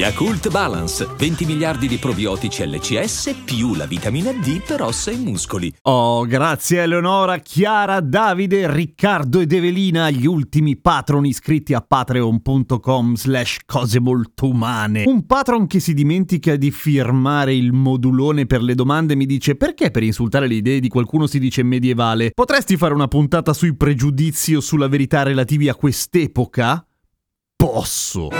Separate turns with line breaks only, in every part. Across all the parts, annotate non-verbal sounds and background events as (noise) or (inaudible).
Yakult Balance, 20 miliardi di probiotici LCS più la vitamina D per ossa e muscoli.
Oh, grazie Eleonora, Chiara, Davide, Riccardo ed Evelina, gli ultimi patron iscritti a patreon.com slash cose molto umane. Un patron che si dimentica di firmare il modulone per le domande mi dice perché per insultare le idee di qualcuno si dice medievale? Potresti fare una puntata sui pregiudizi o sulla verità relativi a quest'epoca? Posso.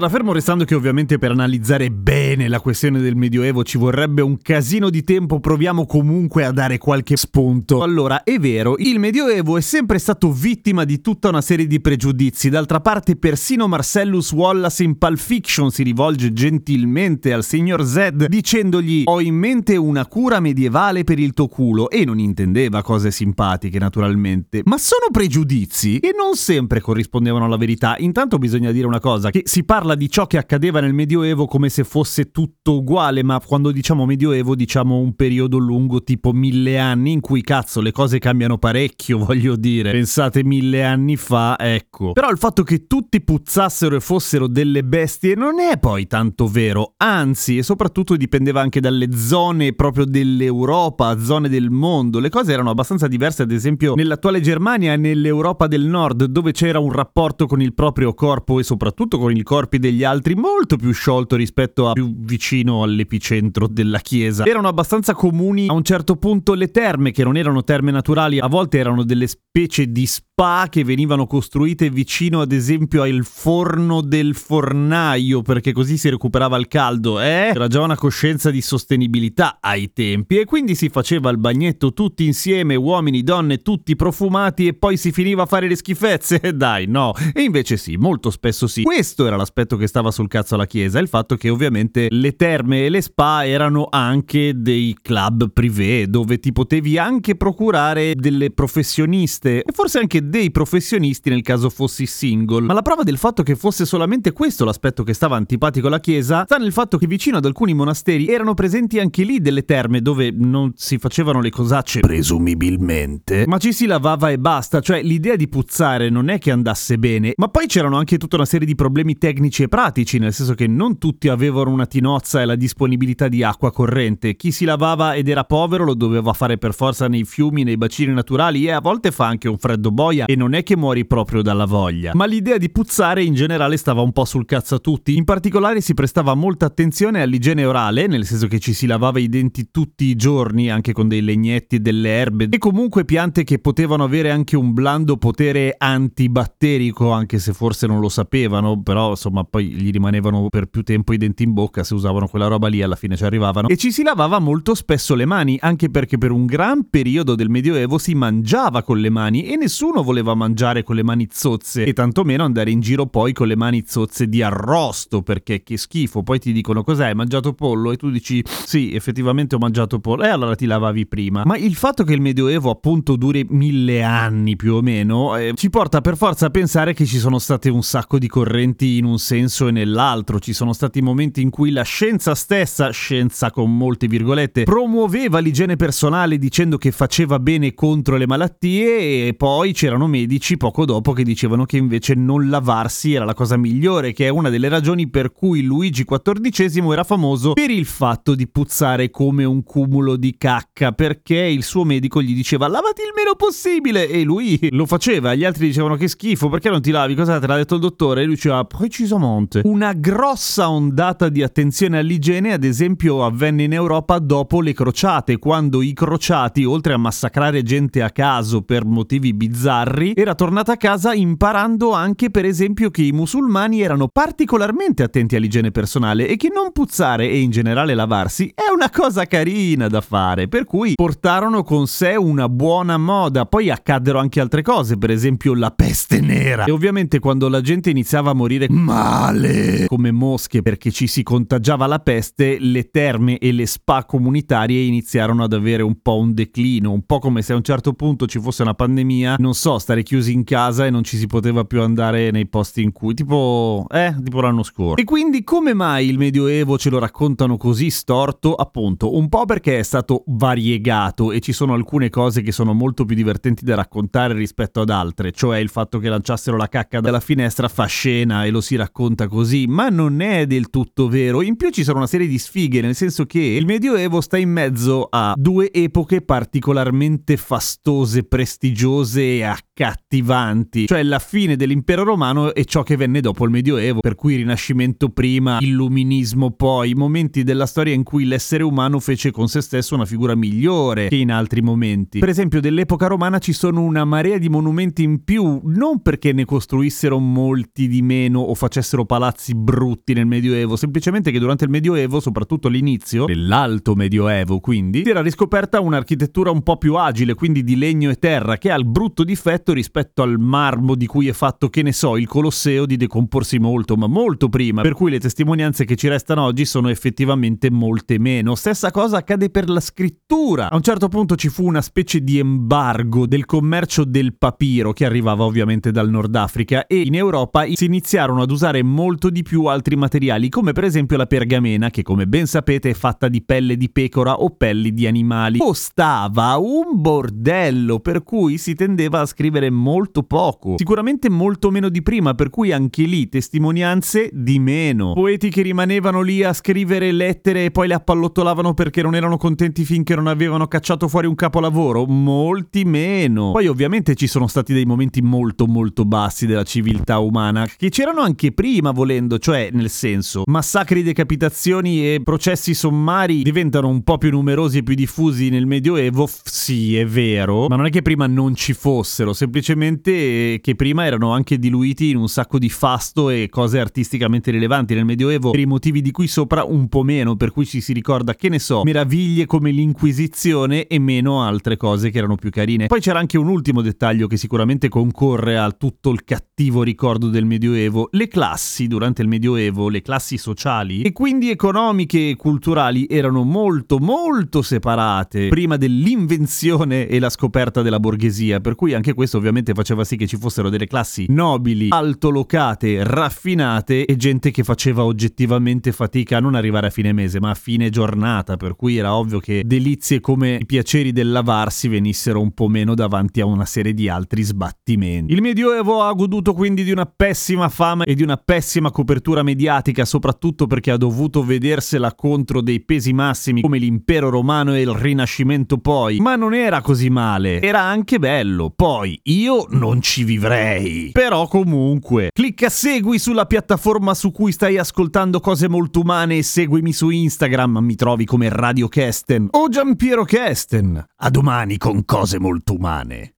Allora, fermo restando che ovviamente per analizzare bene la questione del Medioevo ci vorrebbe un casino di tempo, proviamo comunque a dare qualche spunto. Allora, è vero, il Medioevo è sempre stato vittima di tutta una serie di pregiudizi, d'altra parte persino Marcellus Wallace in Pulp Fiction si rivolge gentilmente al signor Zed dicendogli ho in mente una cura medievale per il tuo culo e non intendeva cose simpatiche naturalmente, ma sono pregiudizi e non sempre corrispondevano alla verità. Intanto bisogna dire una cosa, che si parla parla di ciò che accadeva nel Medioevo come se fosse tutto uguale, ma quando diciamo Medioevo diciamo un periodo lungo tipo mille anni in cui cazzo le cose cambiano parecchio, (laughs) voglio dire. Pensate mille anni fa, ecco. Però il fatto che tutti puzzassero e fossero delle bestie non è poi tanto vero, anzi e soprattutto dipendeva anche dalle zone proprio dell'Europa, zone del mondo. Le cose erano abbastanza diverse ad esempio nell'attuale Germania e nell'Europa del Nord dove c'era un rapporto con il proprio corpo e soprattutto con corpo corpi degli altri molto più sciolto rispetto a più vicino all'epicentro della chiesa. Erano abbastanza comuni a un certo punto le terme, che non erano terme naturali, a volte erano delle specie di spa che venivano costruite vicino ad esempio al forno del fornaio, perché così si recuperava il caldo, eh? Era già una coscienza di sostenibilità ai tempi e quindi si faceva il bagnetto tutti insieme, uomini, donne, tutti profumati e poi si finiva a fare le schifezze. (laughs) Dai, no. E invece sì, molto spesso sì. Questo era l'aspetto aspetto che stava sul cazzo alla Chiesa, il fatto che ovviamente le terme e le spa erano anche dei club privé dove ti potevi anche procurare delle professioniste e forse anche dei professionisti nel caso fossi single. Ma la prova del fatto che fosse solamente questo l'aspetto che stava antipatico alla Chiesa sta nel fatto che vicino ad alcuni monasteri erano presenti anche lì delle terme dove non si facevano le cosacce, presumibilmente, ma ci si lavava e basta, cioè l'idea di puzzare non è che andasse bene, ma poi c'erano anche tutta una serie di problemi tecnici tecnici e pratici, nel senso che non tutti avevano una tinozza e la disponibilità di acqua corrente. Chi si lavava ed era povero lo doveva fare per forza nei fiumi, nei bacini naturali e a volte fa anche un freddo boia e non è che muori proprio dalla voglia. Ma l'idea di puzzare in generale stava un po' sul cazzo a tutti. In particolare si prestava molta attenzione all'igiene orale, nel senso che ci si lavava i denti tutti i giorni, anche con dei legnetti e delle erbe, e comunque piante che potevano avere anche un blando potere antibatterico, anche se forse non lo sapevano, però insomma ma poi gli rimanevano per più tempo i denti in bocca se usavano quella roba lì, alla fine ci arrivavano. E ci si lavava molto spesso le mani, anche perché per un gran periodo del Medioevo si mangiava con le mani e nessuno voleva mangiare con le mani zozze e tantomeno andare in giro poi con le mani zozze di arrosto, perché che schifo. Poi ti dicono cos'hai, hai mangiato pollo? E tu dici sì, effettivamente ho mangiato pollo. E allora ti lavavi prima. Ma il fatto che il Medioevo appunto duri mille anni più o meno eh, ci porta per forza a pensare che ci sono state un sacco di correnti in un senso e nell'altro. Ci sono stati momenti in cui la scienza stessa, scienza con molte virgolette, promuoveva l'igiene personale dicendo che faceva bene contro le malattie e poi c'erano medici poco dopo che dicevano che invece non lavarsi era la cosa migliore, che è una delle ragioni per cui Luigi XIV era famoso per il fatto di puzzare come un cumulo di cacca, perché il suo medico gli diceva lavati il meno possibile e lui lo faceva, gli altri dicevano che schifo, perché non ti lavi? Cosa te l'ha detto il dottore? E lui diceva precisamente Monte. Una grossa ondata di attenzione all'igiene, ad esempio, avvenne in Europa dopo le crociate, quando i crociati, oltre a massacrare gente a caso per motivi bizzarri, era tornata a casa imparando anche, per esempio, che i musulmani erano particolarmente attenti all'igiene personale e che non puzzare e in generale lavarsi è una cosa carina da fare, per cui portarono con sé una buona moda. Poi accaddero anche altre cose, per esempio la peste nera. E ovviamente quando la gente iniziava a morire, ma male come mosche perché ci si contagiava la peste, le terme e le spa comunitarie iniziarono ad avere un po' un declino, un po' come se a un certo punto ci fosse una pandemia, non so, stare chiusi in casa e non ci si poteva più andare nei posti in cui, tipo, eh, tipo l'anno scorso. E quindi come mai il Medioevo ce lo raccontano così storto? Appunto, un po' perché è stato variegato e ci sono alcune cose che sono molto più divertenti da raccontare rispetto ad altre, cioè il fatto che lanciassero la cacca dalla finestra fa scena e lo si racconta così, ma non è del tutto vero. In più ci sono una serie di sfighe, nel senso che il Medioevo sta in mezzo a due epoche particolarmente fastose, prestigiose e accattivanti, cioè la fine dell'impero romano e ciò che venne dopo il Medioevo, per cui Rinascimento prima, Illuminismo poi, momenti della storia in cui l'essere umano fece con se stesso una figura migliore che in altri momenti. Per esempio, dell'epoca romana ci sono una marea di monumenti in più, non perché ne costruissero molti di meno o facessero palazzi brutti nel Medioevo, semplicemente che durante il Medioevo, soprattutto all'inizio, nell'alto Medioevo quindi, si era riscoperta un'architettura un po' più agile, quindi di legno e terra, che ha il brutto difetto rispetto al marmo di cui è fatto, che ne so, il Colosseo di decomporsi molto, ma molto prima, per cui le testimonianze che ci restano oggi sono effettivamente molte meno. Stessa cosa accade per la scrittura. A un certo punto ci fu una specie di embargo del commercio del papiro che arrivava ovviamente dal Nord Africa e in Europa si iniziarono ad usare molto di più altri materiali, come per esempio la pergamena, che come ben sapete è fatta di pelle di pecora o pelli di animali. Costava un bordello, per cui si tendeva a scrivere molto poco. Sicuramente molto meno di prima, per cui anche lì testimonianze di meno. Poeti che rimanevano lì a scrivere lettere e poi le appallottolavano perché non erano contenti finché non avevano cacciato fuori un capolavoro, molti meno. Poi ovviamente ci sono stati dei momenti molto molto bassi della civiltà umana, che c'erano anche prima volendo, cioè nel senso, massacri, decapitazioni e processi sommari diventano un po' più numerosi e più diffusi nel Medioevo, sì è vero, ma non è che prima non ci fossero, semplicemente che prima erano anche diluiti in un sacco di fasto e cose artisticamente rilevanti nel Medioevo, per i motivi di cui sopra un po' meno, per cui ci si ricorda, che ne so, meraviglie come l'Inquisizione e meno altre cose che erano più carine. Poi c'era anche un ultimo dettaglio che sicuramente concorre a tutto il cattivo ricordo del Medioevo, le classi durante il Medioevo, le classi sociali e quindi economiche e culturali erano molto molto separate prima dell'invenzione e la scoperta della borghesia, per cui anche questo ovviamente faceva sì che ci fossero delle classi nobili, altolocate, raffinate e gente che faceva oggettivamente fatica a non arrivare a fine mese, ma a fine giornata, per cui era ovvio che delizie come i piaceri del lavarsi venissero un po' meno davanti a una serie di altri sbattimenti. Il Medioevo ha goduto quindi di una pessima fama e di una pessima copertura mediatica, soprattutto perché ha dovuto vedersela contro dei pesi massimi come l'impero romano e il rinascimento poi. Ma non era così male, era anche bello. Poi io non ci vivrei. Però comunque, clicca segui sulla piattaforma su cui stai ascoltando cose molto umane e seguimi su Instagram, mi trovi come Radio Kesten o Giampiero Kesten. A domani con cose molto umane.